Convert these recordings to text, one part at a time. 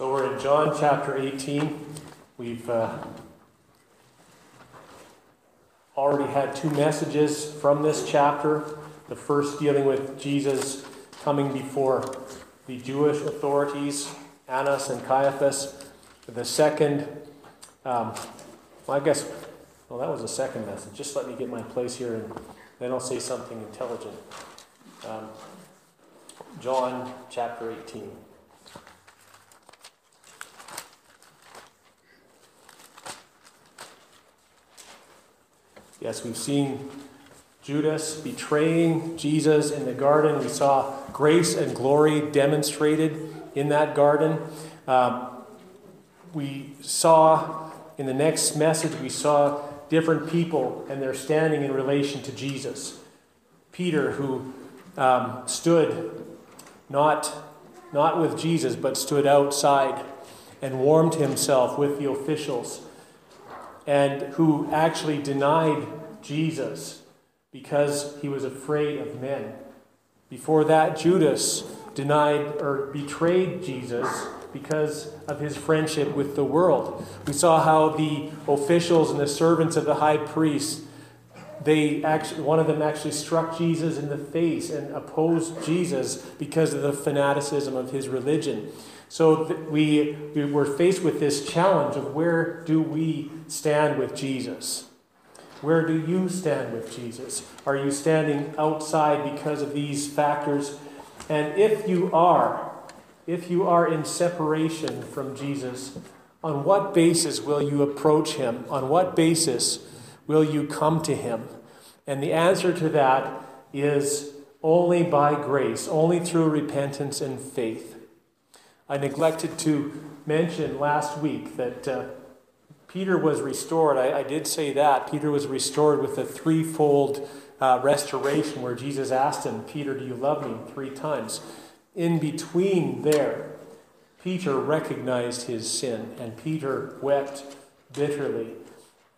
So we're in John chapter 18. We've uh, already had two messages from this chapter. The first dealing with Jesus coming before the Jewish authorities, Annas and Caiaphas. The second, um, well, I guess, well, that was the second message. Just let me get my place here and then I'll say something intelligent. Um, John chapter 18. Yes, we've seen Judas betraying Jesus in the garden. We saw grace and glory demonstrated in that garden. Um, we saw in the next message, we saw different people and their standing in relation to Jesus. Peter, who um, stood not, not with Jesus, but stood outside and warmed himself with the officials and who actually denied Jesus because he was afraid of men. Before that, Judas denied or betrayed Jesus because of his friendship with the world. We saw how the officials and the servants of the high priest they actually one of them actually struck Jesus in the face and opposed Jesus because of the fanaticism of his religion. So we, we were faced with this challenge of where do we stand with Jesus? Where do you stand with Jesus? Are you standing outside because of these factors? And if you are, if you are in separation from Jesus, on what basis will you approach him? On what basis will you come to him? And the answer to that is only by grace, only through repentance and faith. I neglected to mention last week that uh, Peter was restored. I, I, did say that. Peter was restored with a threefold uh, restoration where Jesus asked him, Peter, do you love me? three times. In between there, Peter recognized his sin and Peter wept bitterly.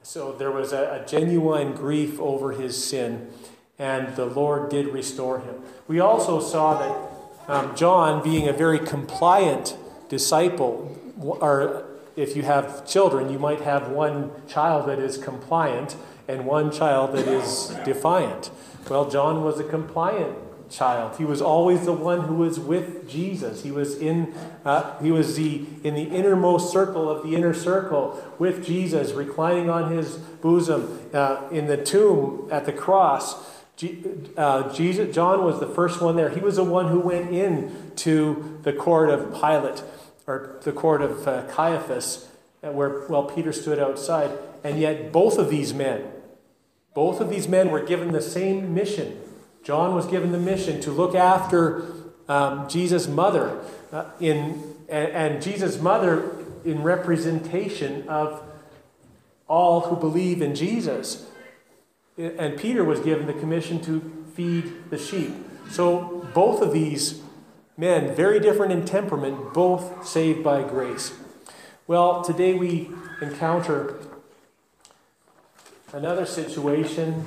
So there was a, a genuine grief over his sin, and the Lord did restore him. We also saw that um, John, being a very compliant disciple, or if you have children, you might have one child that is compliant and one child that is defiant. Well, John was a compliant child. He was always the one who was with Jesus. He was in uh, he was the in the innermost circle of the inner circle with Jesus, reclining on his bosom uh, in the tomb at the cross uh, Jesus, John was the first one there. He was the one who went in to the court of Pilate, or the court of uh, Caiaphas, uh, where well Peter stood outside. And yet, both of these men, both of these men were given the same mission. John was given the mission to look after um, Jesus' mother, uh, in and, and Jesus' mother in representation of all who believe in Jesus. And Peter was given the commission to feed the sheep. So both of these men, very different in temperament, both saved by grace. Well, today we encounter another situation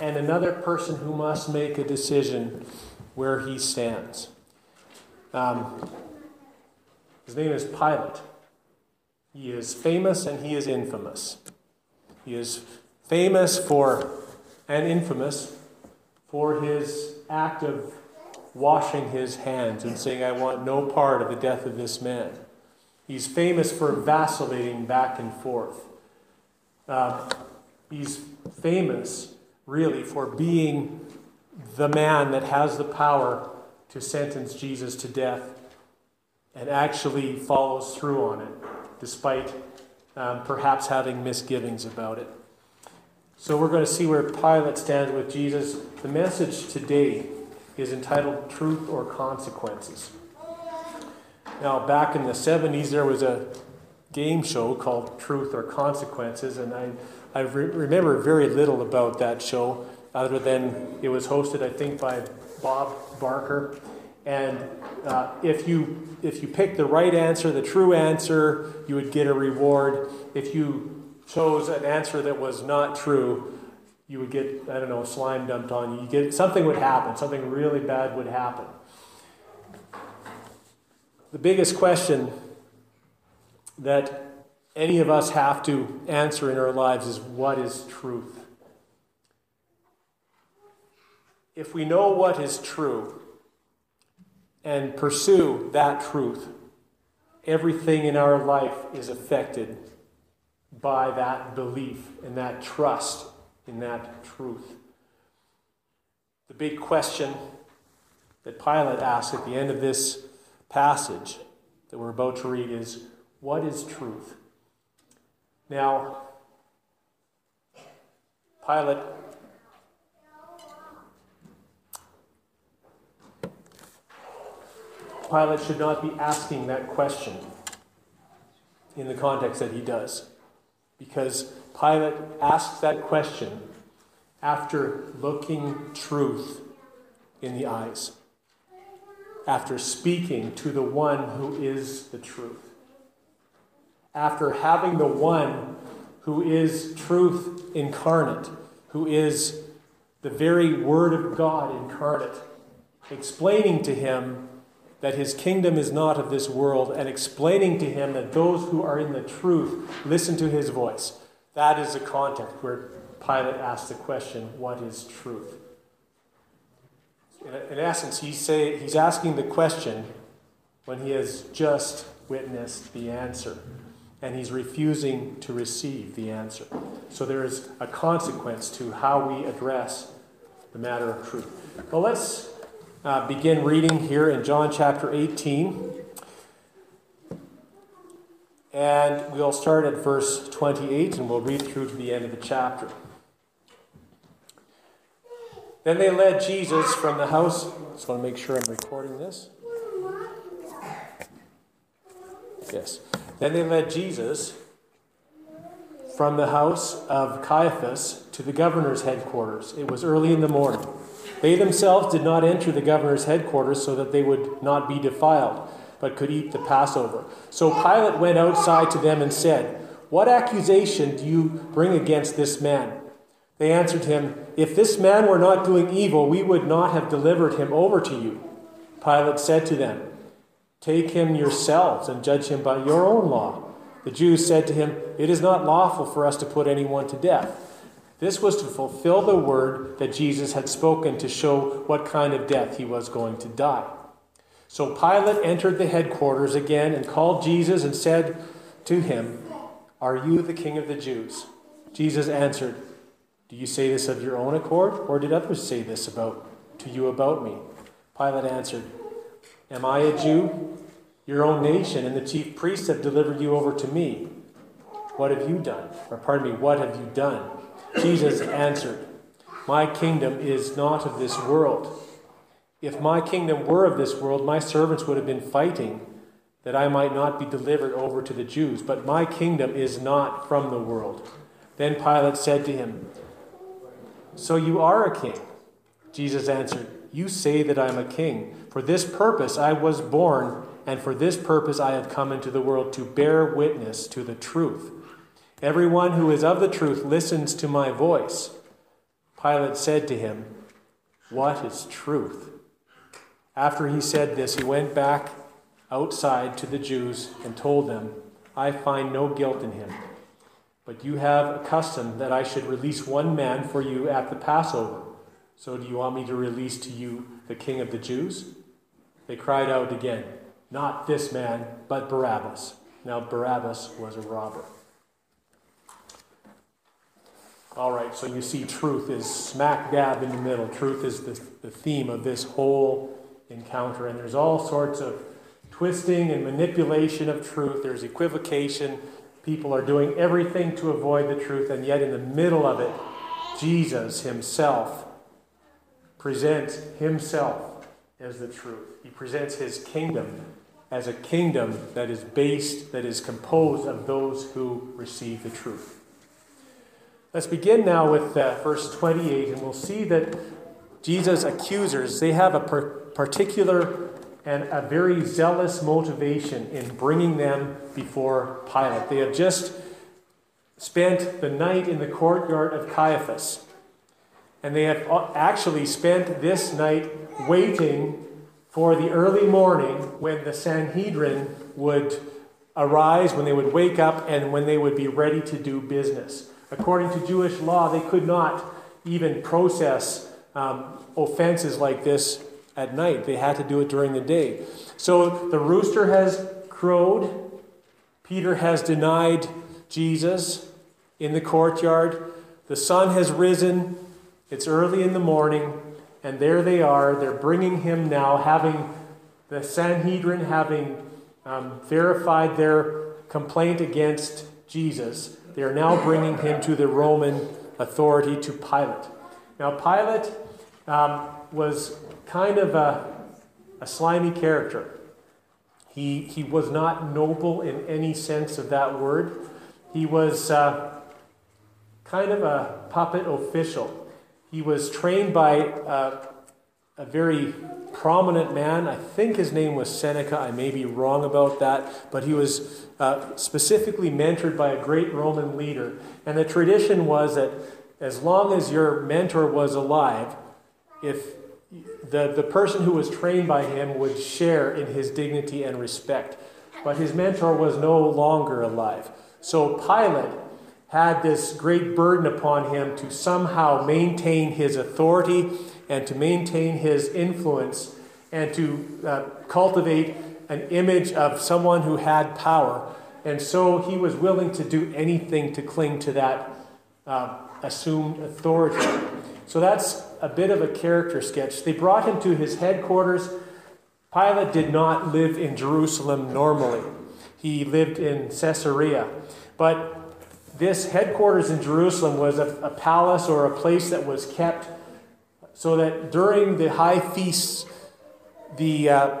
and another person who must make a decision where he stands. Um, his name is Pilate. He is famous and he is infamous. He is famous for and infamous for his act of washing his hands and saying, I want no part of the death of this man. He's famous for vacillating back and forth. Uh, he's famous, really, for being the man that has the power to sentence Jesus to death and actually follows through on it, despite um, perhaps having misgivings about it. So we're going to see where Pilate stands with Jesus. The message today is entitled Truth or Consequences. Now, back in the 70s, there was a game show called Truth or Consequences, and I, I re- remember very little about that show other than it was hosted, I think, by Bob Barker. And uh, if you if you picked the right answer, the true answer, you would get a reward. If you chose an answer that was not true, you would get, I don't know, slime dumped on you. you get, something would happen, something really bad would happen. the biggest question that any of us have to answer in our lives is what is truth? If we know what is true and pursue that truth, everything in our life is affected by that belief and that trust in that truth. The big question that Pilate asks at the end of this passage that we're about to read is what is truth? Now, Pilate Pilate should not be asking that question in the context that he does. Because Pilate asked that question after looking truth in the eyes, after speaking to the one who is the truth, after having the one who is truth incarnate, who is the very Word of God incarnate, explaining to him that his kingdom is not of this world and explaining to him that those who are in the truth listen to his voice. That is the context where Pilate asks the question, What is truth? In, essence, he's, say, he's asking the question when he has just witnessed the answer and he's refusing to receive the answer. So there is a consequence to how we address the matter of truth. Well, let's uh, begin reading here in John chapter 18. And we'll start at verse 28 and we'll read through to the end of the chapter. Then they led Jesus from the house. Just want to make sure I'm recording this. Yes. Then they led Jesus from the house of Caiaphas to the governor's headquarters. It was early in the morning. They themselves did not enter the governor's headquarters so that they would not be defiled, but could eat the Passover. So Pilate went outside to them and said, What accusation do you bring against this man? They answered him, If this man were not doing evil, we would not have delivered him over to you. Pilate said to them, Take him yourselves and judge him by your own law. The Jews said to him, It is not lawful for us to put anyone to death. This was to fulfill the word that Jesus had spoken to show what kind of death he was going to die. So Pilate entered the headquarters again and called Jesus and said to him, Are you the king of the Jews? Jesus answered, Do you say this of your own accord, or did others say this about to you about me? Pilate answered, Am I a Jew? Your own nation and the chief priests have delivered you over to me. What have you done? Or pardon me, what have you done? Jesus answered, My kingdom is not of this world. If my kingdom were of this world, my servants would have been fighting that I might not be delivered over to the Jews. But my kingdom is not from the world. Then Pilate said to him, So you are a king? Jesus answered, You say that I am a king. For this purpose I was born, and for this purpose I have come into the world to bear witness to the truth. Everyone who is of the truth listens to my voice. Pilate said to him, What is truth? After he said this, he went back outside to the Jews and told them, I find no guilt in him. But you have a custom that I should release one man for you at the Passover. So do you want me to release to you the king of the Jews? They cried out again, Not this man, but Barabbas. Now Barabbas was a robber. All right, so you see, truth is smack dab in the middle. Truth is the, the theme of this whole encounter. And there's all sorts of twisting and manipulation of truth, there's equivocation. People are doing everything to avoid the truth, and yet in the middle of it, Jesus himself presents himself as the truth. He presents his kingdom as a kingdom that is based, that is composed of those who receive the truth. Let's begin now with uh, verse 28, and we'll see that Jesus' accusers, they have a per- particular and a very zealous motivation in bringing them before Pilate. They have just spent the night in the courtyard of Caiaphas, and they have actually spent this night waiting for the early morning when the Sanhedrin would arise, when they would wake up, and when they would be ready to do business. According to Jewish law, they could not even process um, offenses like this at night. They had to do it during the day. So the rooster has crowed. Peter has denied Jesus in the courtyard. The sun has risen. It's early in the morning. And there they are. They're bringing him now, having the Sanhedrin having um, verified their complaint against Jesus. They are now bringing him to the Roman authority, to Pilate. Now, Pilate um, was kind of a, a slimy character. He, he was not noble in any sense of that word. He was uh, kind of a puppet official. He was trained by uh, a very prominent man. I think his name was Seneca. I may be wrong about that, but he was uh, specifically mentored by a great Roman leader. And the tradition was that as long as your mentor was alive, if the, the person who was trained by him would share in his dignity and respect. But his mentor was no longer alive. So Pilate had this great burden upon him to somehow maintain his authority and to maintain his influence and to uh, cultivate an image of someone who had power. And so he was willing to do anything to cling to that uh, assumed authority. So that's a bit of a character sketch. They brought him to his headquarters. Pilate did not live in Jerusalem normally, he lived in Caesarea. But this headquarters in Jerusalem was a, a palace or a place that was kept so that during the high feasts, the uh,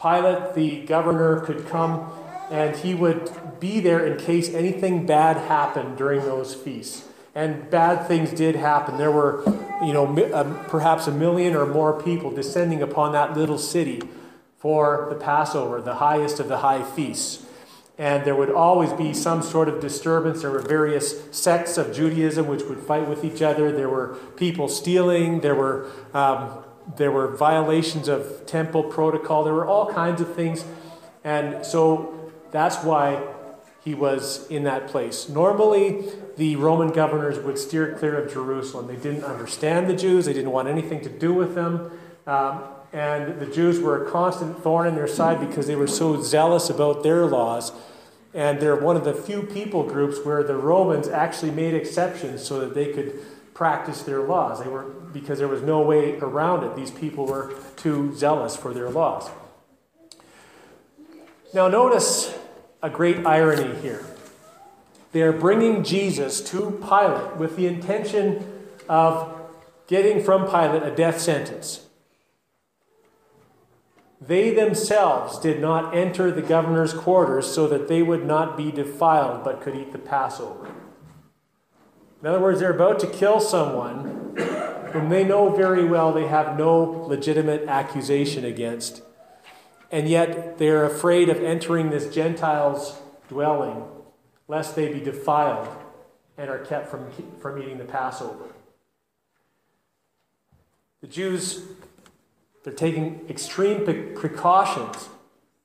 Pilate, the governor, could come and he would be there in case anything bad happened during those feasts. And bad things did happen. There were, you know, um, perhaps a million or more people descending upon that little city for the Passover, the highest of the high feasts. And there would always be some sort of disturbance. There were various sects of Judaism which would fight with each other. There were people stealing. There were, um, there were violations of temple protocol. There were all kinds of things. And so that's why he was in that place. Normally, the Roman governors would steer clear of Jerusalem. They didn't understand the Jews, they didn't want anything to do with them. Um, and the Jews were a constant thorn in their side because they were so zealous about their laws. And they're one of the few people groups where the Romans actually made exceptions so that they could practice their laws. They were because there was no way around it. These people were too zealous for their laws. Now notice a great irony here. They are bringing Jesus to Pilate with the intention of getting from Pilate a death sentence. They themselves did not enter the governor's quarters so that they would not be defiled but could eat the Passover. In other words, they're about to kill someone whom they know very well they have no legitimate accusation against. And yet they're afraid of entering this Gentile's dwelling lest they be defiled and are kept from, from eating the Passover. The Jews they're taking extreme precautions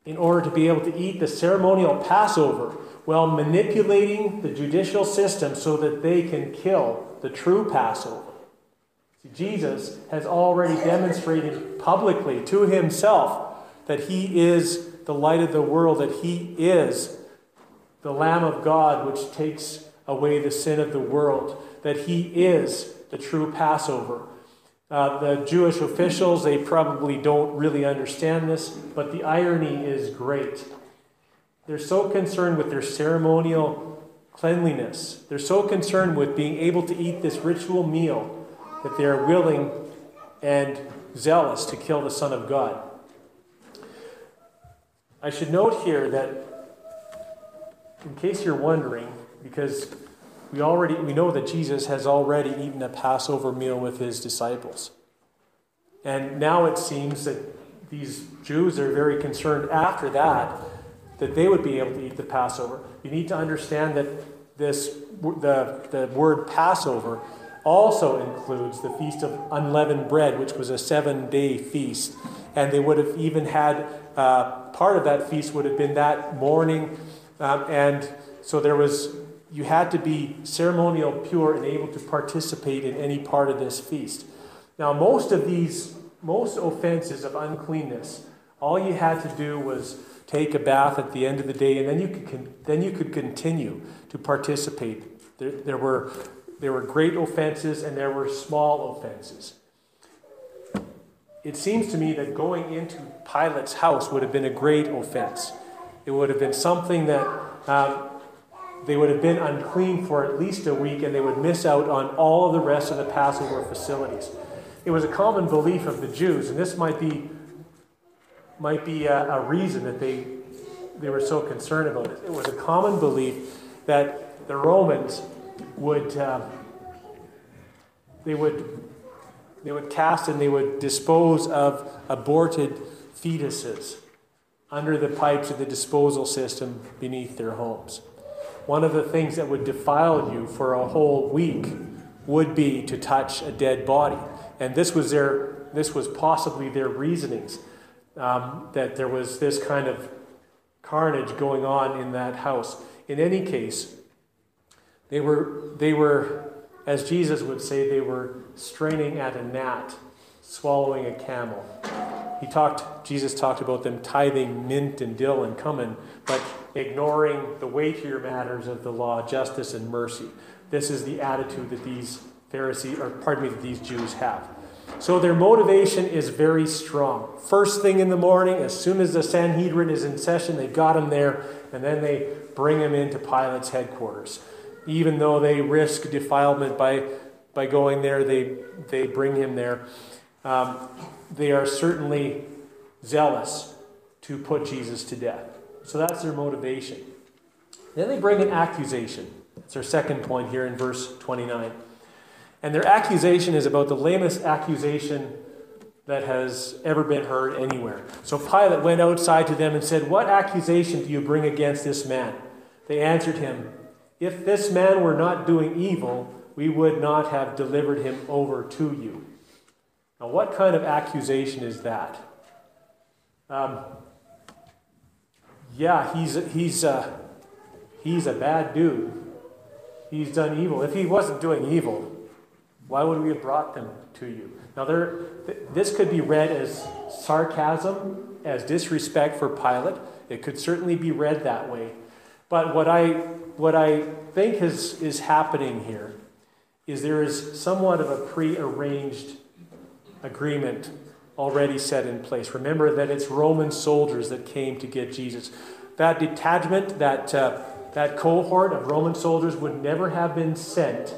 in order to be able to eat the ceremonial Passover while manipulating the judicial system so that they can kill the true Passover. See, Jesus has already demonstrated publicly to himself that he is the light of the world, that he is the Lamb of God which takes away the sin of the world, that he is the true Passover, uh, the Jewish officials, they probably don't really understand this, but the irony is great. They're so concerned with their ceremonial cleanliness, they're so concerned with being able to eat this ritual meal that they are willing and zealous to kill the Son of God. I should note here that, in case you're wondering, because we already we know that Jesus has already eaten a Passover meal with his disciples. And now it seems that these Jews are very concerned after that that they would be able to eat the Passover. You need to understand that this the, the word Passover also includes the Feast of Unleavened Bread, which was a seven day feast. And they would have even had uh, part of that feast would have been that morning. Um, and so there was, you had to be ceremonial pure and able to participate in any part of this feast. Now, most of these, most offenses of uncleanness, all you had to do was take a bath at the end of the day, and then you could, then you could continue to participate. There, there, were, there were great offenses and there were small offenses. It seems to me that going into Pilate's house would have been a great offense. It would have been something that um, they would have been unclean for at least a week and they would miss out on all of the rest of the Passover facilities. It was a common belief of the Jews, and this might be, might be a, a reason that they, they were so concerned about it. It was a common belief that the Romans would, uh, they would, they would cast and they would dispose of aborted fetuses under the pipes of the disposal system beneath their homes. One of the things that would defile you for a whole week would be to touch a dead body. And this was their this was possibly their reasonings um, that there was this kind of carnage going on in that house. In any case, they were they were, as Jesus would say, they were straining at a gnat, swallowing a camel. He talked, Jesus talked about them tithing mint and dill and cumin, but ignoring the weightier matters of the law, justice and mercy. This is the attitude that these Pharisees, or pardon me, that these Jews have. So their motivation is very strong. First thing in the morning, as soon as the Sanhedrin is in session, they've got him there, and then they bring him into Pilate's headquarters. Even though they risk defilement by, by going there, they, they bring him there. Um, they are certainly zealous to put Jesus to death. So that's their motivation. Then they bring an accusation. That's our second point here in verse 29. And their accusation is about the lamest accusation that has ever been heard anywhere. So Pilate went outside to them and said, What accusation do you bring against this man? They answered him, If this man were not doing evil, we would not have delivered him over to you. Now, what kind of accusation is that? Um, yeah, he's, he's, uh, he's a bad dude. He's done evil. If he wasn't doing evil, why would we have brought them to you? Now, there, this could be read as sarcasm, as disrespect for Pilate. It could certainly be read that way. But what I, what I think is, is happening here is there is somewhat of a prearranged agreement already set in place. Remember that it's Roman soldiers that came to get Jesus. That detachment, that, uh, that cohort of Roman soldiers would never have been sent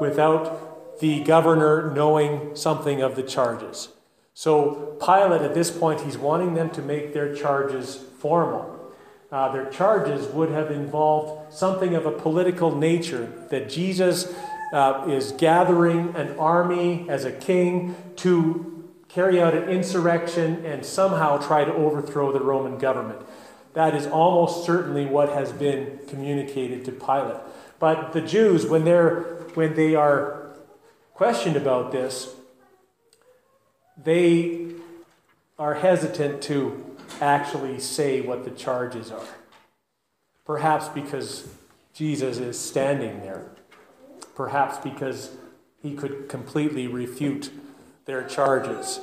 without the governor knowing something of the charges. So Pilate, at this point, he's wanting them to make their charges formal. Uh, their charges would have involved something of a political nature that Jesus uh, is gathering an army as a king to carry out an insurrection and somehow try to overthrow the Roman government. That is almost certainly what has been communicated to Pilate. But the Jews, when, they're, when they are questioned about this, they are hesitant to actually say what the charges are. Perhaps because Jesus is standing there perhaps because he could completely refute their charges.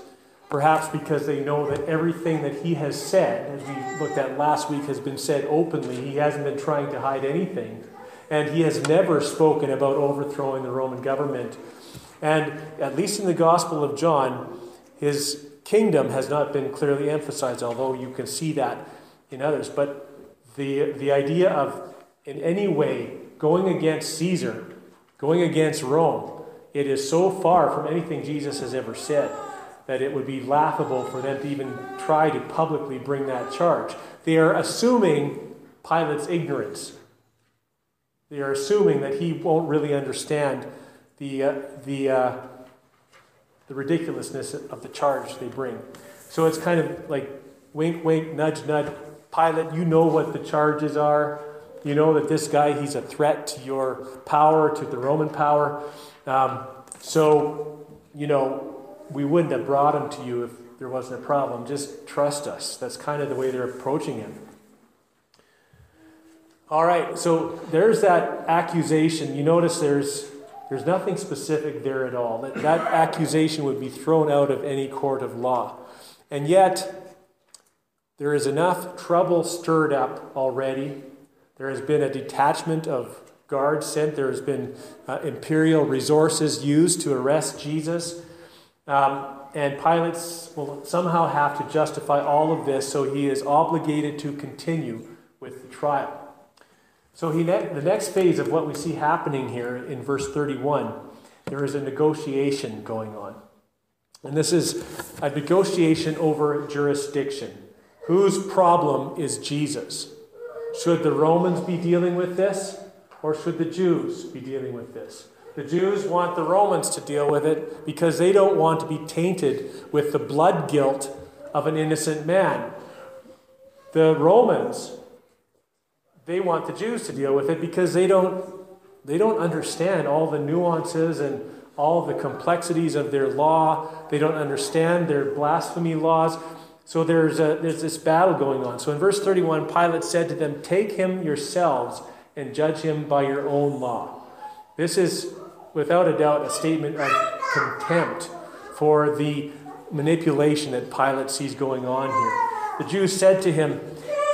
Perhaps because they know that everything that he has said, as we looked at last week, has been said openly. He hasn't been trying to hide anything. And he has never spoken about overthrowing the Roman government. And at least in the Gospel of John, his kingdom has not been clearly emphasized, although you can see that in others. But the, the idea of in any way going against Caesar going against Rome, it is so far from anything Jesus has ever said that it would be laughable for them to even try to publicly bring that charge. They are assuming Pilate's ignorance. They are assuming that he won't really understand the, uh, the, uh, the ridiculousness of the charge they bring. So it's kind of like wink, wink, nudge, nudge. Pilate, you know what the charges are. You know that this guy, he's a threat to your power, to the Roman power. Um, So, you know, we wouldn't have brought him to you if there wasn't a problem. Just trust us. That's kind of the way they're approaching him. All right, so there's that accusation. You notice there's there's nothing specific there at all. That, that accusation would be thrown out of any court of law. And yet, there is enough trouble stirred up already. There has been a detachment of guards sent. There has been uh, imperial resources used to arrest Jesus. Um, and Pilate will somehow have to justify all of this, so he is obligated to continue with the trial. So he ne- the next phase of what we see happening here in verse 31, there is a negotiation going on. And this is a negotiation over jurisdiction. Whose problem is Jesus? Should the Romans be dealing with this, or should the Jews be dealing with this? The Jews want the Romans to deal with it because they don't want to be tainted with the blood guilt of an innocent man. The Romans they want the Jews to deal with it because they don't, they don't understand all the nuances and all the complexities of their law. They don't understand their blasphemy laws. So there's, a, there's this battle going on. So in verse 31, Pilate said to them, Take him yourselves and judge him by your own law. This is, without a doubt, a statement of contempt for the manipulation that Pilate sees going on here. The Jews said to him,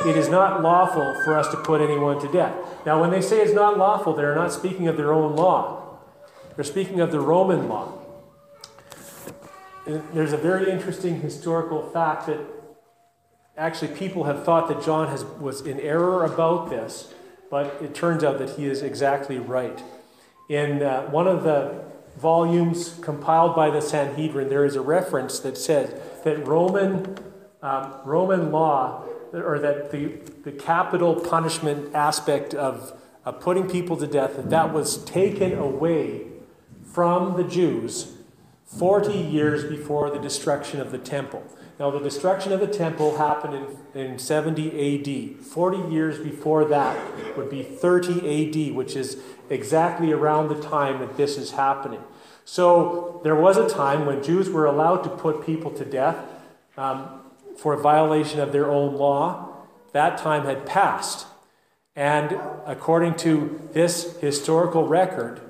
it is not lawful for us to put anyone to death. Now, when they say it's not lawful, they're not speaking of their own law, they're speaking of the Roman law. There's a very interesting historical fact that actually people have thought that John has, was in error about this, but it turns out that he is exactly right. In uh, one of the volumes compiled by the Sanhedrin, there is a reference that says that Roman, um, Roman law or that the, the capital punishment aspect of, of putting people to death, that that was taken away from the Jews 40 years before the destruction of the temple. Now, the destruction of the temple happened in, in 70 AD. 40 years before that would be 30 AD, which is exactly around the time that this is happening. So, there was a time when Jews were allowed to put people to death. Um, for a violation of their own law, that time had passed. And according to this historical record,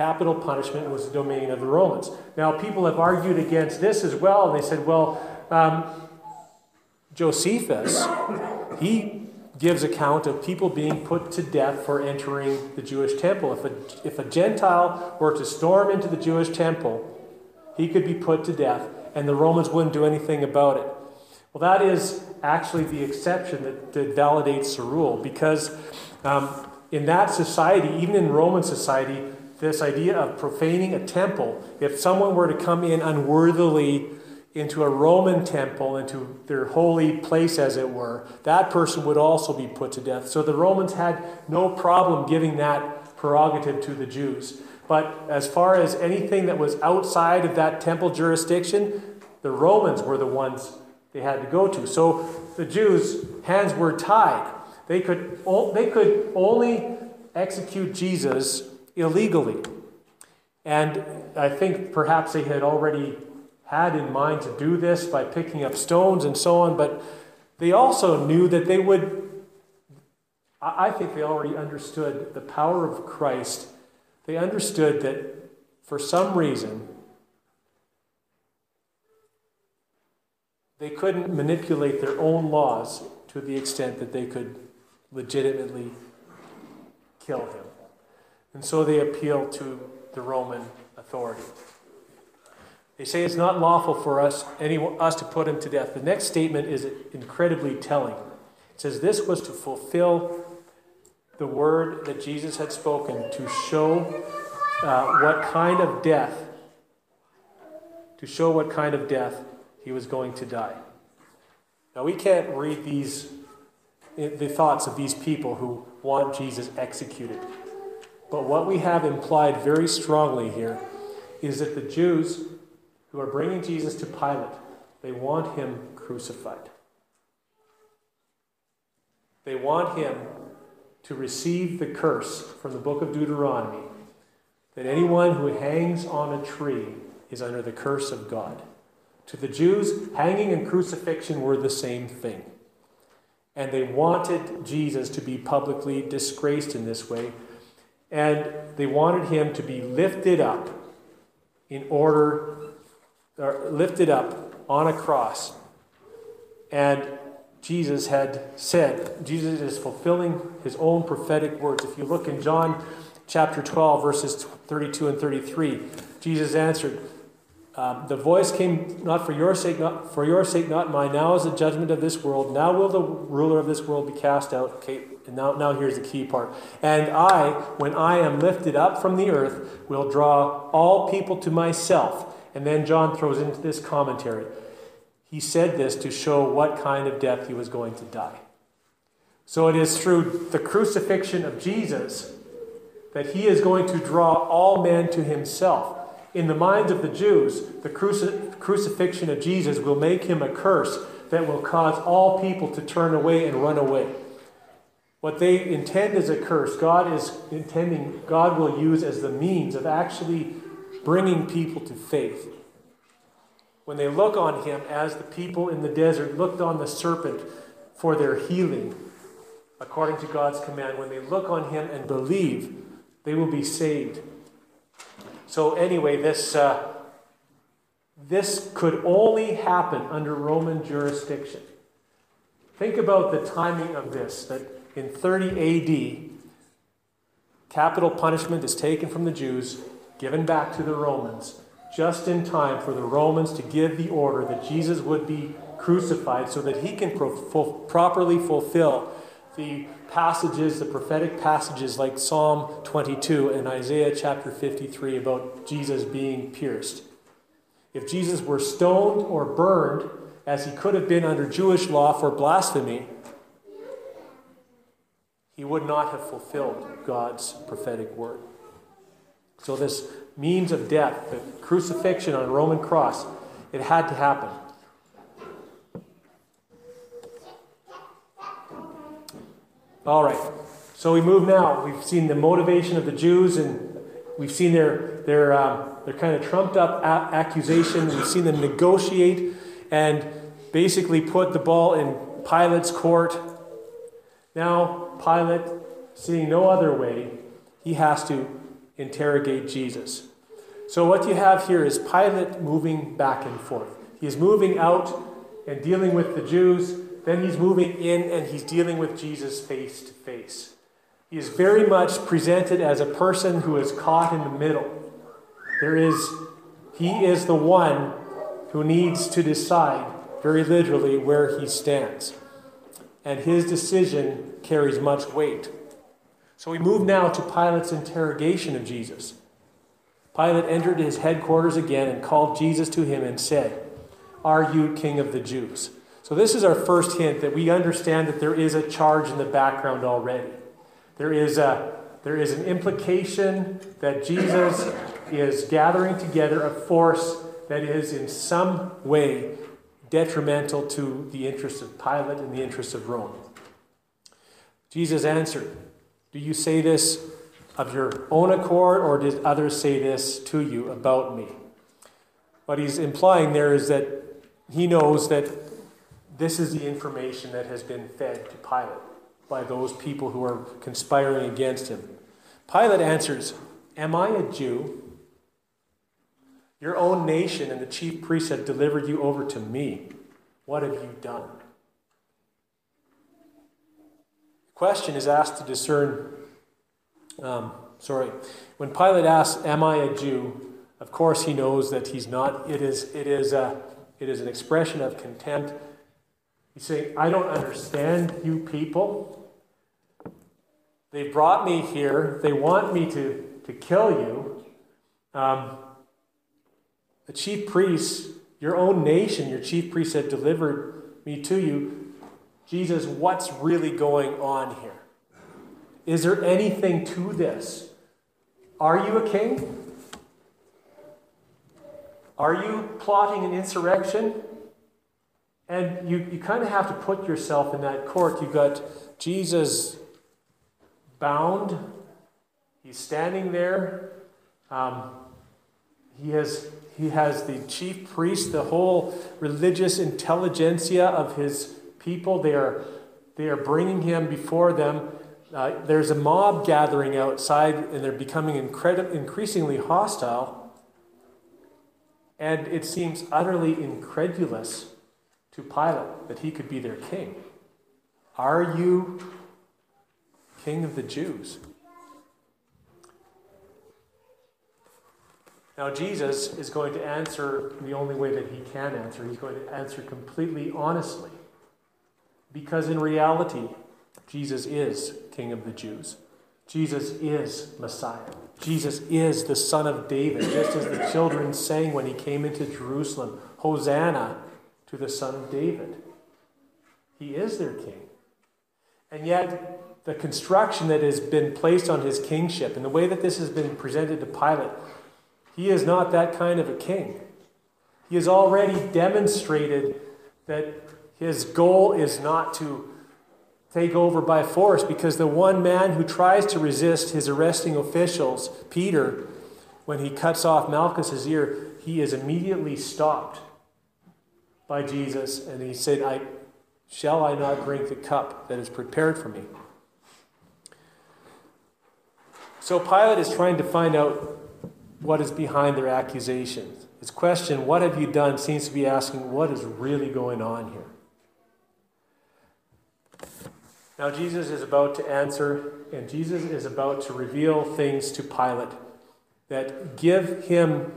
capital punishment was the domain of the Romans. Now, people have argued against this as well, and they said, well, um, Josephus, he gives account of people being put to death for entering the Jewish temple. If a, if a Gentile were to storm into the Jewish temple, he could be put to death, and the Romans wouldn't do anything about it. Well, that is actually the exception that, that validates the rule because um, in that society, even in Roman society, this idea of profaning a temple, if someone were to come in unworthily into a Roman temple, into their holy place, as it were, that person would also be put to death. So the Romans had no problem giving that prerogative to the Jews. But as far as anything that was outside of that temple jurisdiction, the Romans were the ones they had to go to. So the Jews' hands were tied. They could, they could only execute Jesus illegally. And I think perhaps they had already had in mind to do this by picking up stones and so on, but they also knew that they would. I think they already understood the power of Christ. They understood that for some reason, They couldn't manipulate their own laws to the extent that they could legitimately kill him. And so they appeal to the Roman authority. They say it's not lawful for us, any, us to put him to death. The next statement is incredibly telling. It says, This was to fulfill the word that Jesus had spoken to show uh, what kind of death, to show what kind of death he was going to die. Now, we can't read these, the thoughts of these people who want Jesus executed. But what we have implied very strongly here is that the Jews who are bringing Jesus to Pilate, they want him crucified. They want him to receive the curse from the book of Deuteronomy that anyone who hangs on a tree is under the curse of God. To the Jews, hanging and crucifixion were the same thing. And they wanted Jesus to be publicly disgraced in this way. And they wanted him to be lifted up in order, or lifted up on a cross. And Jesus had said, Jesus is fulfilling his own prophetic words. If you look in John chapter 12, verses 32 and 33, Jesus answered, um, the voice came not for your sake, not for your sake, not mine. Now is the judgment of this world. Now will the ruler of this world be cast out. Okay, and now, now here's the key part. And I, when I am lifted up from the earth, will draw all people to myself. And then John throws into this commentary. He said this to show what kind of death he was going to die. So it is through the crucifixion of Jesus that he is going to draw all men to himself. In the minds of the Jews, the cruci- crucifixion of Jesus will make him a curse that will cause all people to turn away and run away. What they intend as a curse, God is intending, God will use as the means of actually bringing people to faith. When they look on him as the people in the desert looked on the serpent for their healing, according to God's command, when they look on him and believe, they will be saved. So, anyway, this, uh, this could only happen under Roman jurisdiction. Think about the timing of this that in 30 AD, capital punishment is taken from the Jews, given back to the Romans, just in time for the Romans to give the order that Jesus would be crucified so that he can pro- properly fulfill the passages, the prophetic passages like Psalm 22 and Isaiah chapter 53 about Jesus being pierced. If Jesus were stoned or burned, as he could have been under Jewish law for blasphemy, he would not have fulfilled God's prophetic word. So, this means of death, the crucifixion on a Roman cross, it had to happen. All right. So we move now. We've seen the motivation of the Jews, and we've seen their their um, their kind of trumped up a- accusation. We've seen them negotiate and basically put the ball in Pilate's court. Now Pilate, seeing no other way, he has to interrogate Jesus. So what you have here is Pilate moving back and forth. He's moving out and dealing with the Jews then he's moving in and he's dealing with Jesus face to face. He is very much presented as a person who is caught in the middle. There is, he is the one who needs to decide, very literally, where he stands. And his decision carries much weight. So we move now to Pilate's interrogation of Jesus. Pilate entered his headquarters again and called Jesus to him and said, Are you king of the Jews? So, this is our first hint that we understand that there is a charge in the background already. There is, a, there is an implication that Jesus is gathering together a force that is in some way detrimental to the interests of Pilate and the interests of Rome. Jesus answered, Do you say this of your own accord, or did others say this to you about me? What he's implying there is that he knows that this is the information that has been fed to Pilate by those people who are conspiring against him. Pilate answers, Am I a Jew? Your own nation and the chief priests have delivered you over to me. What have you done? The question is asked to discern. Um, sorry. When Pilate asks, Am I a Jew? Of course, he knows that he's not. It is, it is, a, it is an expression of contempt He's saying, I don't understand you people. They brought me here. They want me to, to kill you. Um, the chief priests, your own nation, your chief priests had delivered me to you. Jesus, what's really going on here? Is there anything to this? Are you a king? Are you plotting an insurrection? And you, you kind of have to put yourself in that court. You've got Jesus bound, he's standing there. Um, he, has, he has the chief priest, the whole religious intelligentsia of his people. They are, they are bringing him before them. Uh, there's a mob gathering outside, and they're becoming incredi- increasingly hostile. And it seems utterly incredulous to Pilate that he could be their king. Are you king of the Jews? Now, Jesus is going to answer the only way that he can answer. He's going to answer completely honestly. Because in reality, Jesus is King of the Jews. Jesus is Messiah. Jesus is the Son of David, just as the children sang when he came into Jerusalem Hosanna to the Son of David. He is their king. And yet, the construction that has been placed on his kingship and the way that this has been presented to Pilate, he is not that kind of a king. He has already demonstrated that his goal is not to take over by force because the one man who tries to resist his arresting officials, Peter, when he cuts off Malchus's ear, he is immediately stopped by Jesus, and he said, I, Shall I not drink the cup that is prepared for me? So Pilate is trying to find out what is behind their accusations. His question, What have you done? seems to be asking, What is really going on here? Now, Jesus is about to answer, and Jesus is about to reveal things to Pilate that give him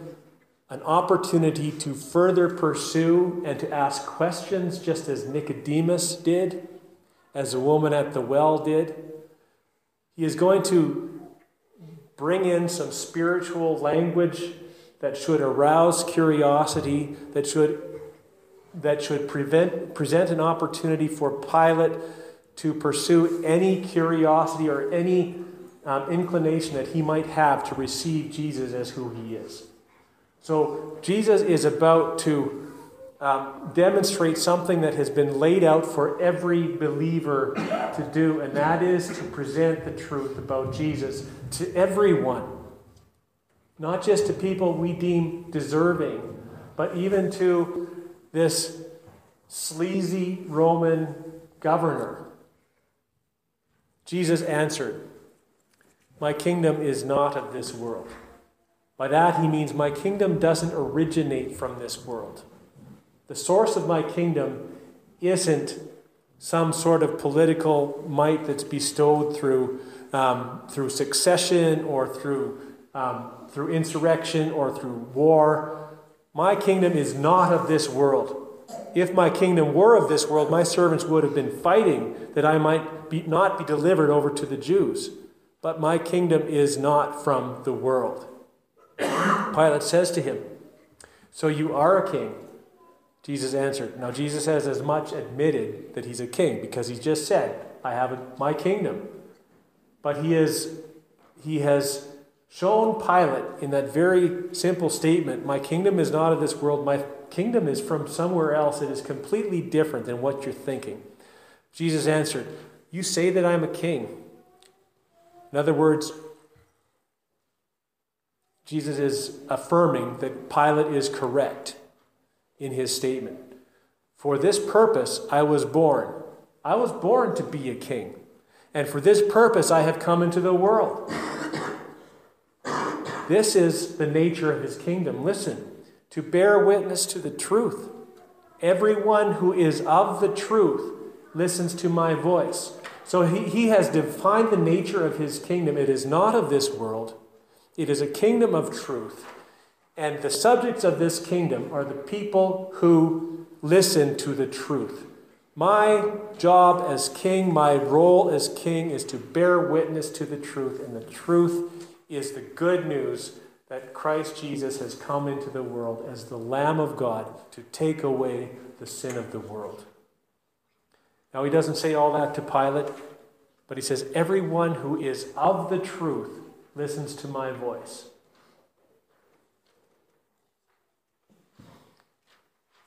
an opportunity to further pursue and to ask questions, just as Nicodemus did, as the woman at the well did. He is going to bring in some spiritual language that should arouse curiosity, that should, that should prevent, present an opportunity for Pilate to pursue any curiosity or any um, inclination that he might have to receive Jesus as who he is. So Jesus is about to um, demonstrate something that has been laid out for every believer to do, and that is to present the truth about Jesus to everyone. Not just to people we deem deserving, but even to this sleazy Roman governor. Jesus answered, My kingdom is not of this world. By that, he means my kingdom doesn't originate from this world. The source of my kingdom isn't some sort of political might that's bestowed through, um, through succession or through, um, through insurrection or through war. My kingdom is not of this world. If my kingdom were of this world, my servants would have been fighting that I might be, not be delivered over to the Jews. But my kingdom is not from the world. Pilate says to him, So you are a king? Jesus answered. Now, Jesus has as much admitted that he's a king because he just said, I have my kingdom. But he, is, he has shown Pilate in that very simple statement My kingdom is not of this world, my kingdom is from somewhere else. It is completely different than what you're thinking. Jesus answered, You say that I'm a king. In other words, Jesus is affirming that Pilate is correct in his statement. For this purpose I was born. I was born to be a king. And for this purpose I have come into the world. This is the nature of his kingdom. Listen, to bear witness to the truth. Everyone who is of the truth listens to my voice. So he, he has defined the nature of his kingdom. It is not of this world. It is a kingdom of truth. And the subjects of this kingdom are the people who listen to the truth. My job as king, my role as king is to bear witness to the truth. And the truth is the good news that Christ Jesus has come into the world as the Lamb of God to take away the sin of the world. Now, he doesn't say all that to Pilate, but he says, Everyone who is of the truth listens to my voice.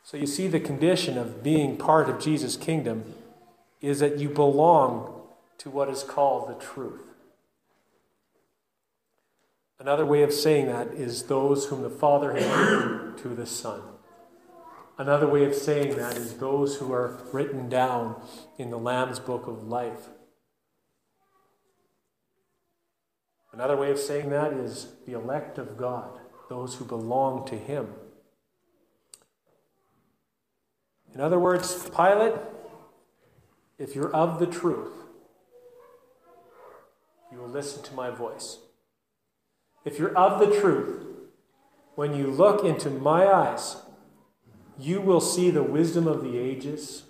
So you see, the condition of being part of Jesus' kingdom is that you belong to what is called the truth. Another way of saying that is those whom the Father has given to the Son. Another way of saying that is those who are written down in the Lamb's book of life. Another way of saying that is the elect of God, those who belong to Him. In other words, Pilate, if you're of the truth, you will listen to my voice. If you're of the truth, when you look into my eyes, you will see the wisdom of the ages.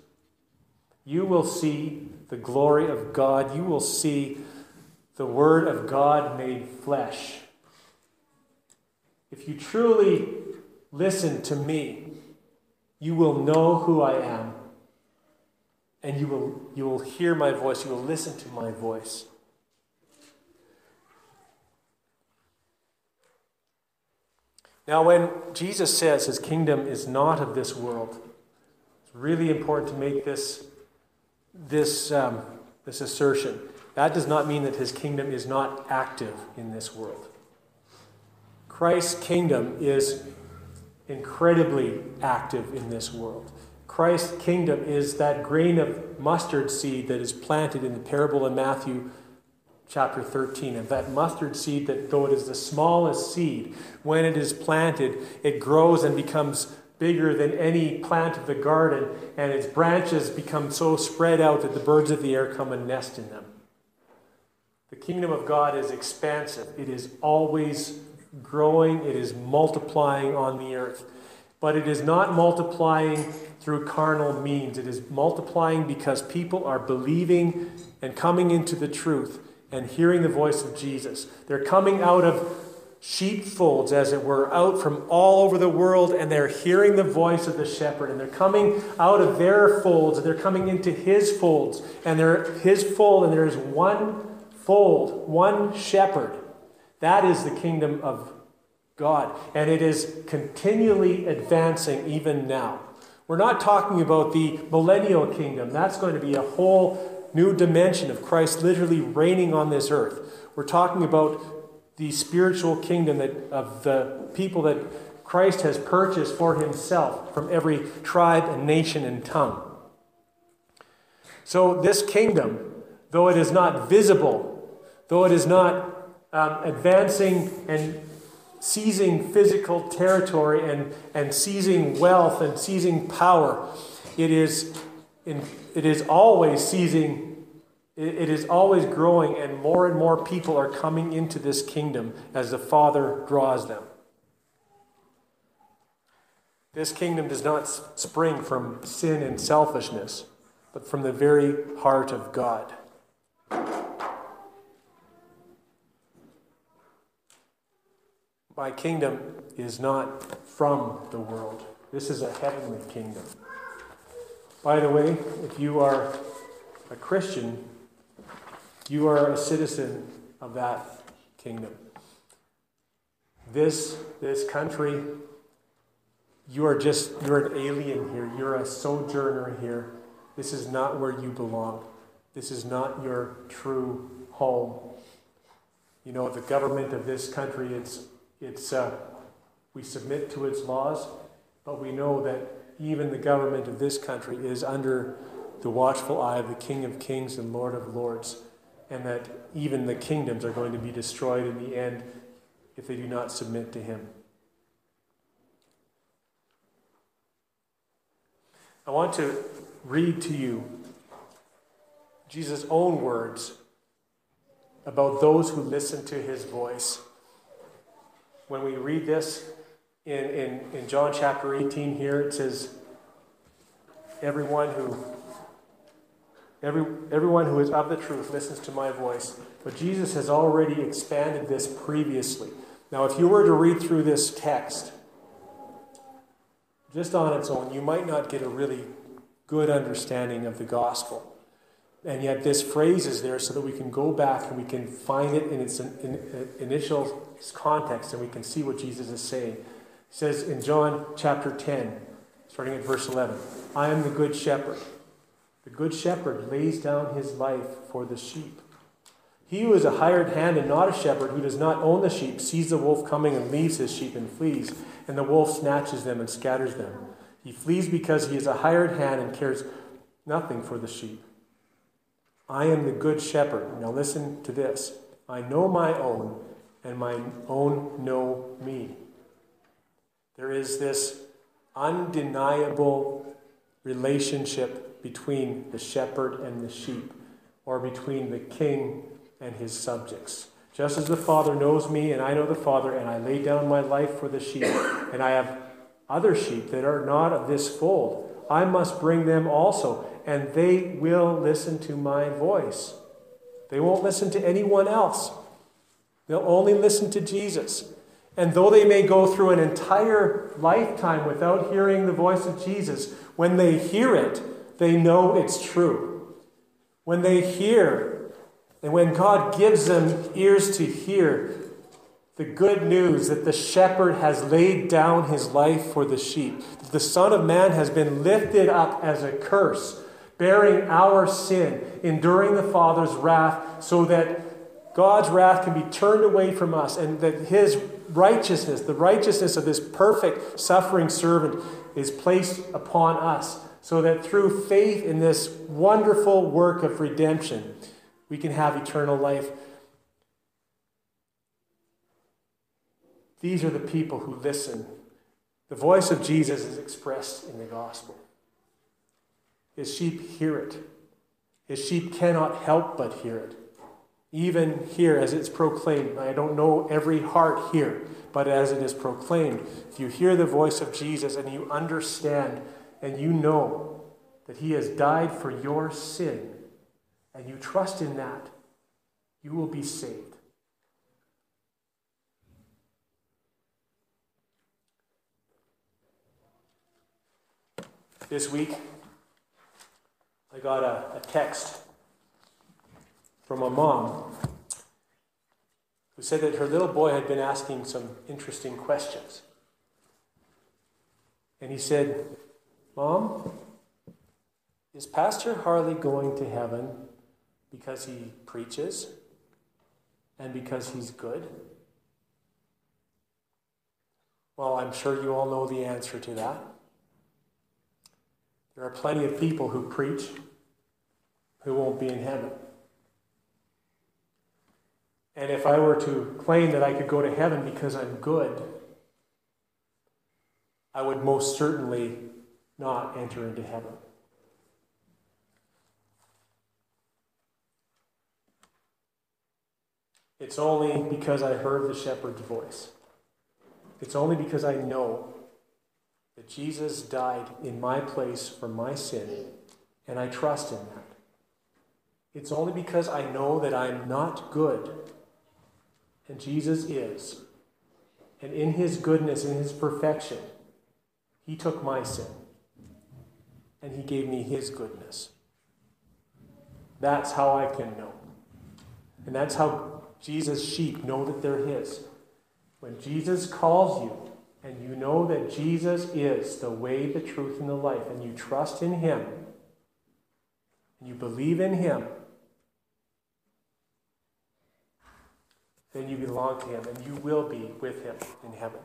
You will see the glory of God. You will see the Word of God made flesh. If you truly listen to me, you will know who I am. And you will, you will hear my voice. You will listen to my voice. Now, when Jesus says his kingdom is not of this world, it's really important to make this, this, um, this assertion. That does not mean that his kingdom is not active in this world. Christ's kingdom is incredibly active in this world. Christ's kingdom is that grain of mustard seed that is planted in the parable in Matthew chapter 13 of that mustard seed that though it is the smallest seed when it is planted it grows and becomes bigger than any plant of the garden and its branches become so spread out that the birds of the air come and nest in them the kingdom of god is expansive it is always growing it is multiplying on the earth but it is not multiplying through carnal means it is multiplying because people are believing and coming into the truth and hearing the voice of Jesus. They're coming out of sheepfolds, as it were, out from all over the world, and they're hearing the voice of the shepherd. And they're coming out of their folds, and they're coming into his folds. And they're his fold, and there is one fold, one shepherd. That is the kingdom of God. And it is continually advancing even now. We're not talking about the millennial kingdom. That's going to be a whole new dimension of Christ literally reigning on this earth. We're talking about the spiritual kingdom that, of the people that Christ has purchased for himself from every tribe and nation and tongue. So, this kingdom, though it is not visible, though it is not um, advancing and seizing physical territory and, and seizing wealth and seizing power, it is, in, it is always seizing it is always growing, and more and more people are coming into this kingdom as the Father draws them. This kingdom does not spring from sin and selfishness, but from the very heart of God. My kingdom is not from the world. This is a heavenly kingdom. By the way, if you are a Christian, you are a citizen of that kingdom. This, this country, you are just, you're an alien here. You're a sojourner here. This is not where you belong. This is not your true home. You know, the government of this country, it's, it's, uh, we submit to its laws, but we know that even the government of this country is under the watchful eye of the King of Kings and Lord of Lords and that even the kingdoms are going to be destroyed in the end if they do not submit to him. I want to read to you Jesus' own words about those who listen to his voice. When we read this in, in, in John chapter 18 here, it says, Everyone who Every, everyone who is of the truth listens to my voice. But Jesus has already expanded this previously. Now, if you were to read through this text just on its own, you might not get a really good understanding of the gospel. And yet, this phrase is there so that we can go back and we can find it in its in, in, initial context and we can see what Jesus is saying. He says in John chapter 10, starting at verse 11, I am the good shepherd. The good shepherd lays down his life for the sheep. He who is a hired hand and not a shepherd, who does not own the sheep, sees the wolf coming and leaves his sheep and flees, and the wolf snatches them and scatters them. He flees because he is a hired hand and cares nothing for the sheep. I am the good shepherd. Now listen to this. I know my own, and my own know me. There is this undeniable relationship between the shepherd and the sheep, or between the king and his subjects. Just as the Father knows me, and I know the Father, and I lay down my life for the sheep, and I have other sheep that are not of this fold, I must bring them also, and they will listen to my voice. They won't listen to anyone else, they'll only listen to Jesus. And though they may go through an entire lifetime without hearing the voice of Jesus, when they hear it, they know it's true. When they hear, and when God gives them ears to hear the good news that the shepherd has laid down his life for the sheep, that the Son of Man has been lifted up as a curse, bearing our sin, enduring the Father's wrath, so that God's wrath can be turned away from us, and that his righteousness, the righteousness of this perfect suffering servant, is placed upon us, so that through faith in this wonderful work of redemption, we can have eternal life. These are the people who listen. The voice of Jesus is expressed in the gospel. His sheep hear it. His sheep cannot help but hear it. Even here, as it's proclaimed, I don't know every heart here, but as it is proclaimed, if you hear the voice of Jesus and you understand and you know that He has died for your sin, and you trust in that, you will be saved. This week, I got a, a text from a mom who said that her little boy had been asking some interesting questions. And he said, Mom, is Pastor Harley going to heaven because he preaches and because he's good? Well, I'm sure you all know the answer to that. There are plenty of people who preach who won't be in heaven. And if I were to claim that I could go to heaven because I'm good, I would most certainly not enter into heaven. It's only because I heard the shepherd's voice. It's only because I know that Jesus died in my place for my sin, and I trust in that. It's only because I know that I'm not good, and Jesus is. And in his goodness, in his perfection, he took my sin, and he gave me his goodness. That's how I can know. And that's how Jesus' sheep know that they're his. When Jesus calls you, and you know that Jesus is the way, the truth, and the life, and you trust in him, and you believe in him, then you belong to him, and you will be with him in heaven.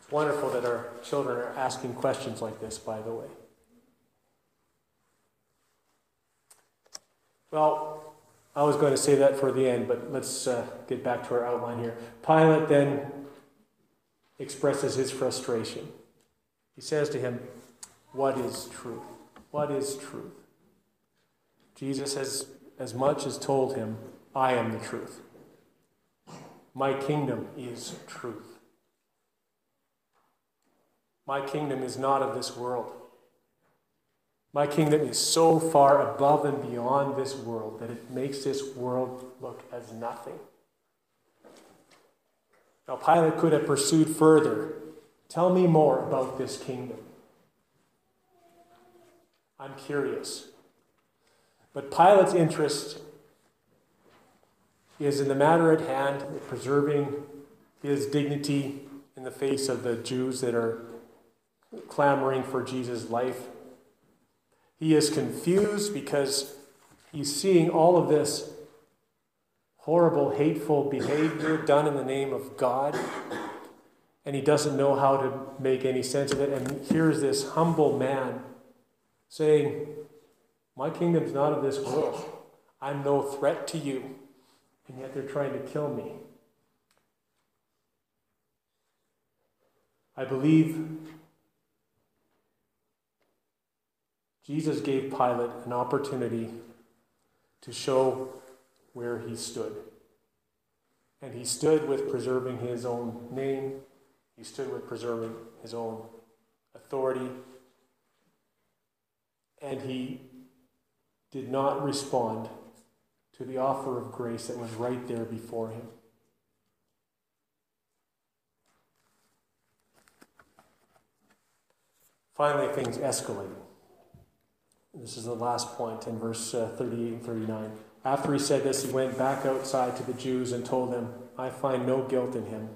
It's wonderful that our children are asking questions like this, by the way. Well, I was going to say that for the end, but let's uh, get back to our outline here. Pilate then expresses his frustration. He says to him, What is truth? What is truth? Jesus has as much as told him, I am the truth. My kingdom is truth. My kingdom is not of this world. My kingdom is so far above and beyond this world that it makes this world look as nothing. Now, Pilate could have pursued further. Tell me more about this kingdom. I'm curious. But Pilate's interest is in the matter at hand, preserving his dignity in the face of the Jews that are clamoring for Jesus' life. He is confused because he's seeing all of this horrible, hateful behavior done in the name of God, and he doesn't know how to make any sense of it. And here's this humble man saying, My kingdom's not of this world. I'm no threat to you, and yet they're trying to kill me. I believe Jesus gave Pilate an opportunity to show where he stood. And he stood with preserving his own name, he stood with preserving his own authority, and he did not respond to the offer of grace that was right there before him. Finally, things escalated. This is the last point in verse uh, 38 and 39. After he said this, he went back outside to the Jews and told them, I find no guilt in him.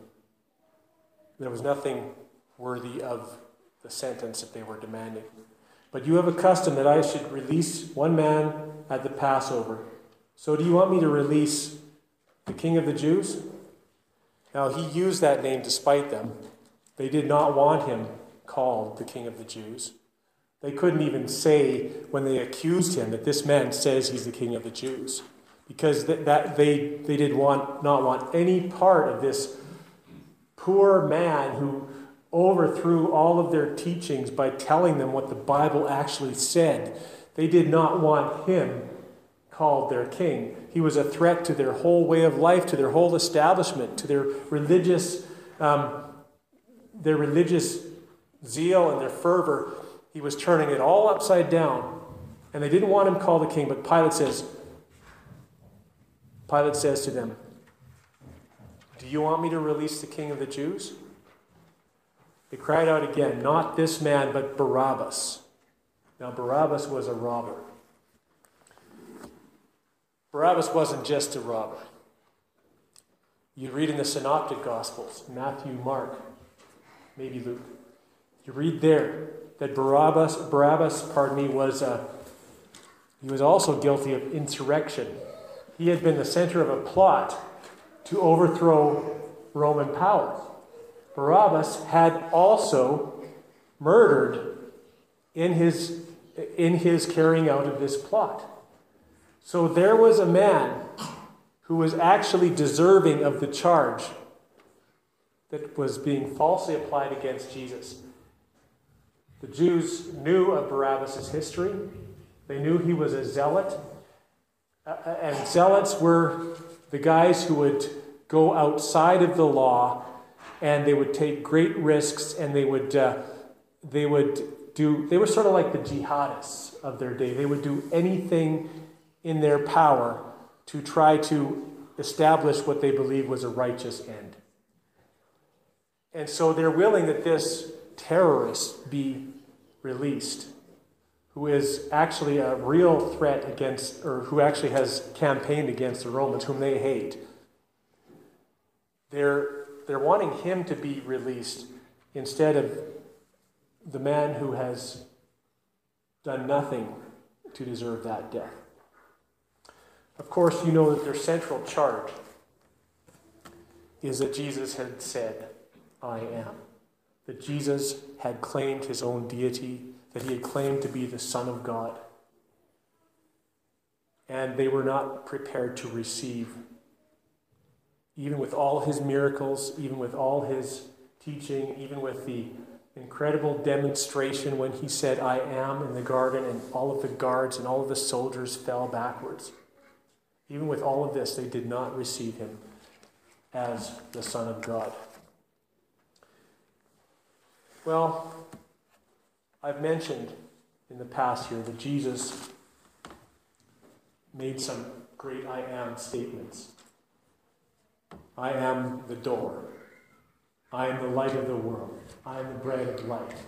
There was nothing worthy of the sentence that they were demanding. But you have a custom that I should release one man at the Passover. So do you want me to release the king of the Jews? Now, he used that name despite them. They did not want him called the king of the Jews. They couldn't even say when they accused him that this man says he's the king of the Jews because that, that they, they did want, not want any part of this poor man who overthrew all of their teachings by telling them what the Bible actually said. They did not want him called their king. He was a threat to their whole way of life, to their whole establishment, to their religious, um, their religious zeal and their fervor. He was turning it all upside down. And they didn't want him called the king, but Pilate says, Pilate says to them, Do you want me to release the king of the Jews? They cried out again, Not this man, but Barabbas. Now, Barabbas was a robber. Barabbas wasn't just a robber. You read in the Synoptic Gospels, Matthew, Mark, maybe Luke. You read there that Barabbas, Barabbas, pardon me, was uh, he was also guilty of insurrection. He had been the center of a plot to overthrow Roman power. Barabbas had also murdered in his in his carrying out of this plot. So there was a man who was actually deserving of the charge that was being falsely applied against Jesus. The Jews knew of Barabbas' history. They knew he was a zealot. And zealots were the guys who would go outside of the law and they would take great risks and they would, uh, they would do, they were sort of like the jihadists of their day. They would do anything in their power to try to establish what they believed was a righteous end. And so they're willing that this terrorist be released, who is actually a real threat against, or who actually has campaigned against the Romans, whom they hate. They're, they're wanting him to be released instead of the man who has done nothing to deserve that death. Of course, you know that their central charge is that Jesus had said, I am that Jesus had claimed his own deity, that he had claimed to be the Son of God. And they were not prepared to receive. Even with all his miracles, even with all his teaching, even with the incredible demonstration when he said, I am in the garden, and all of the guards and all of the soldiers fell backwards. Even with all of this, they did not receive him as the Son of God. Well, I've mentioned in the past here that Jesus made some great I am statements. I am the door. I am the light of the world. I am the bread of life.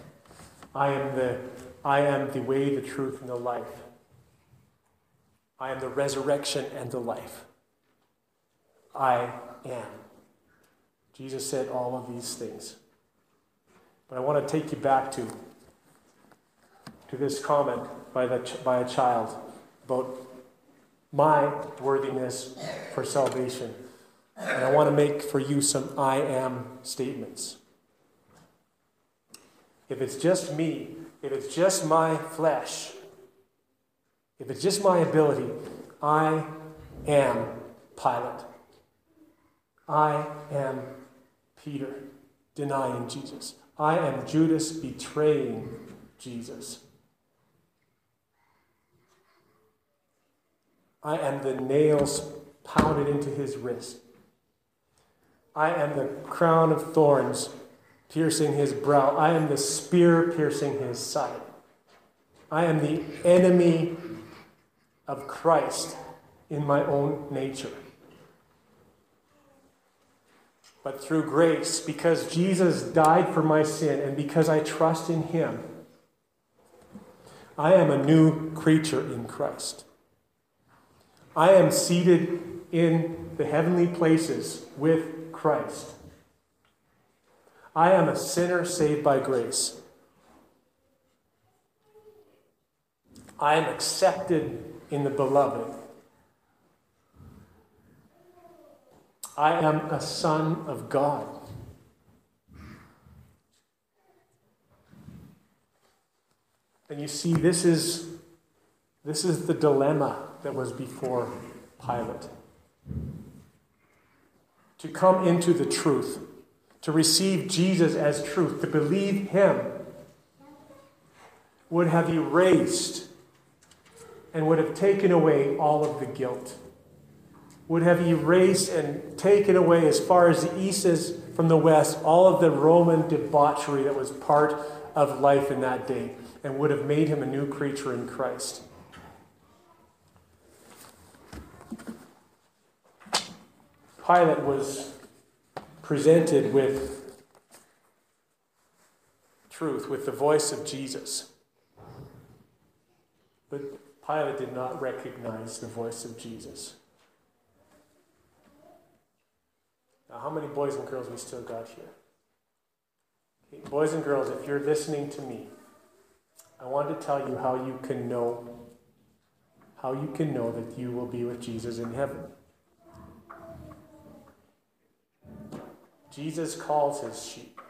I am the I am the way, the truth, and the life. I am the resurrection and the life. I am. Jesus said all of these things. But I want to take you back to to this comment by, the, by a child about my worthiness for salvation. And I want to make for you some I am statements. If it's just me, if it's just my flesh, if it's just my ability, I am Pilate. I am Peter denying Jesus. I am Judas betraying Jesus. I am the nails pounded into his wrist. I am the crown of thorns piercing his brow. I am the spear piercing his side. I am the enemy of Christ in my own nature. But through grace, because Jesus died for my sin and because I trust in him, I am a new creature in Christ. I am seated in the heavenly places with Christ. I am a sinner saved by grace. I am accepted in the beloved. I am a son of God. And you see, this is, this is the dilemma that was before Pilate. To come into the truth, to receive Jesus as truth, to believe him, would have erased and would have taken away all of the guilt, would have erased and taken away, as far as the east is from the west, all of the Roman debauchery that was part of life in that day, and would have made him a new creature in Christ. Pilate was presented with truth, with the voice of Jesus. But Pilate did not recognize the voice of Jesus. Now, how many boys and girls we still got here? Okay, boys and girls, if you're listening to me, I want to tell you how you can know how you can know that you will be with Jesus in heaven. Jesus calls his sheep.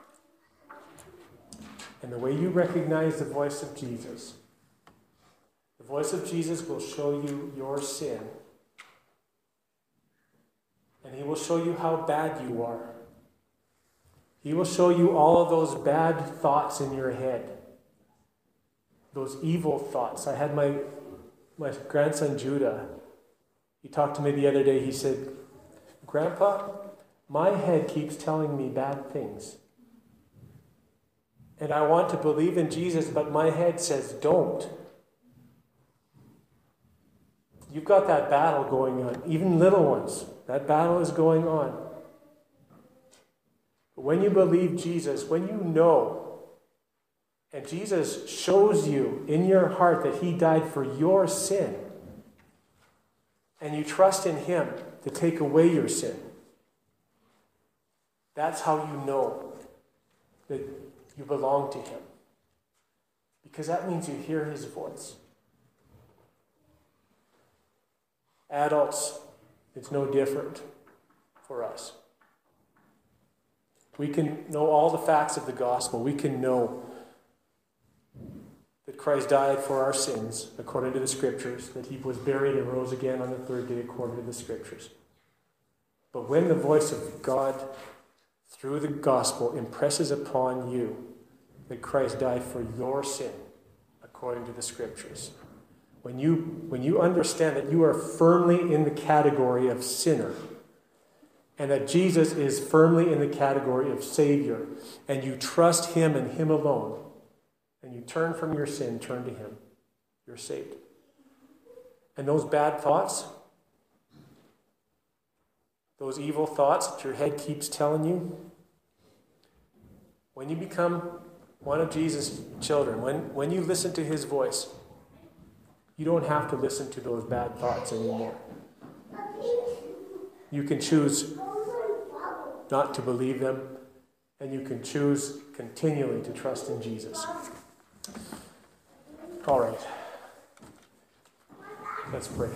And the way you recognize the voice of Jesus, the voice of Jesus will show you your sin. And he will show you how bad you are. He will show you all of those bad thoughts in your head, those evil thoughts. I had my, my grandson Judah. He talked to me the other day. He said, Grandpa, my head keeps telling me bad things. And I want to believe in Jesus, but my head says don't. You've got that battle going on, even little ones. That battle is going on. But when you believe Jesus, when you know, and Jesus shows you in your heart that He died for your sin, and you trust in Him to take away your sin, that's how you know that you belong to Him. Because that means you hear His voice. Adults, it's no different for us. We can know all the facts of the gospel. We can know that Christ died for our sins according to the scriptures, that he was buried and rose again on the third day according to the scriptures. But when the voice of God through the gospel impresses upon you that Christ died for your sin according to the scriptures, when you, when you understand that you are firmly in the category of sinner, and that Jesus is firmly in the category of Savior, and you trust Him and Him alone, and you turn from your sin, turn to Him, you're saved. And those bad thoughts, those evil thoughts that your head keeps telling you, when you become one of Jesus' children, when, when you listen to his voice, you don't have to listen to those bad thoughts anymore. You can choose not to believe them, and you can choose continually to trust in Jesus. All right. Let's pray.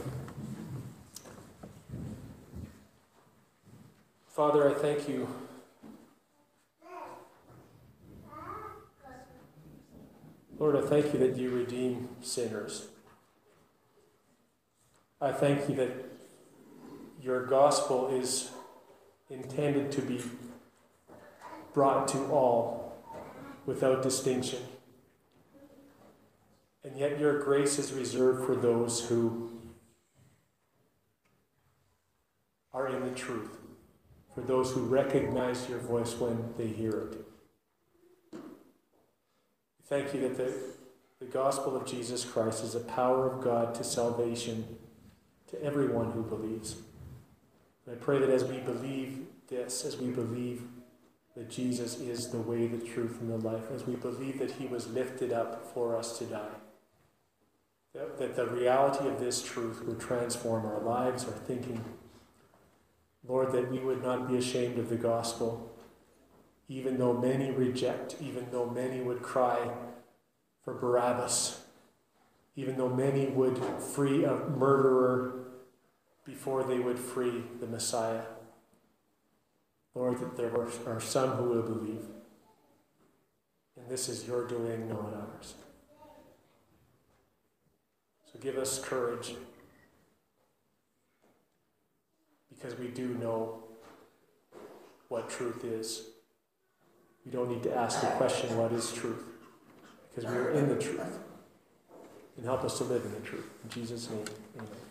Father, I thank you. Lord, I thank you that you redeem sinners. I thank you that your gospel is intended to be brought to all without distinction. And yet your grace is reserved for those who are in the truth, for those who recognize your voice when they hear it. Thank you that the, the gospel of Jesus Christ is the power of God to salvation to everyone who believes. And I pray that as we believe this, as we believe that Jesus is the way, the truth, and the life, as we believe that he was lifted up for us to die, that, that the reality of this truth would transform our lives, our thinking. Lord, that we would not be ashamed of the gospel, even though many reject, even though many would cry for Barabbas, even though many would free a murderer before they would free the Messiah. Lord, that there are some who will believe. And this is your doing, not ours. So give us courage because we do know what truth is. We don't need to ask the question, what is truth? Because we are in the truth. And help us to live in the truth. In Jesus' name, amen.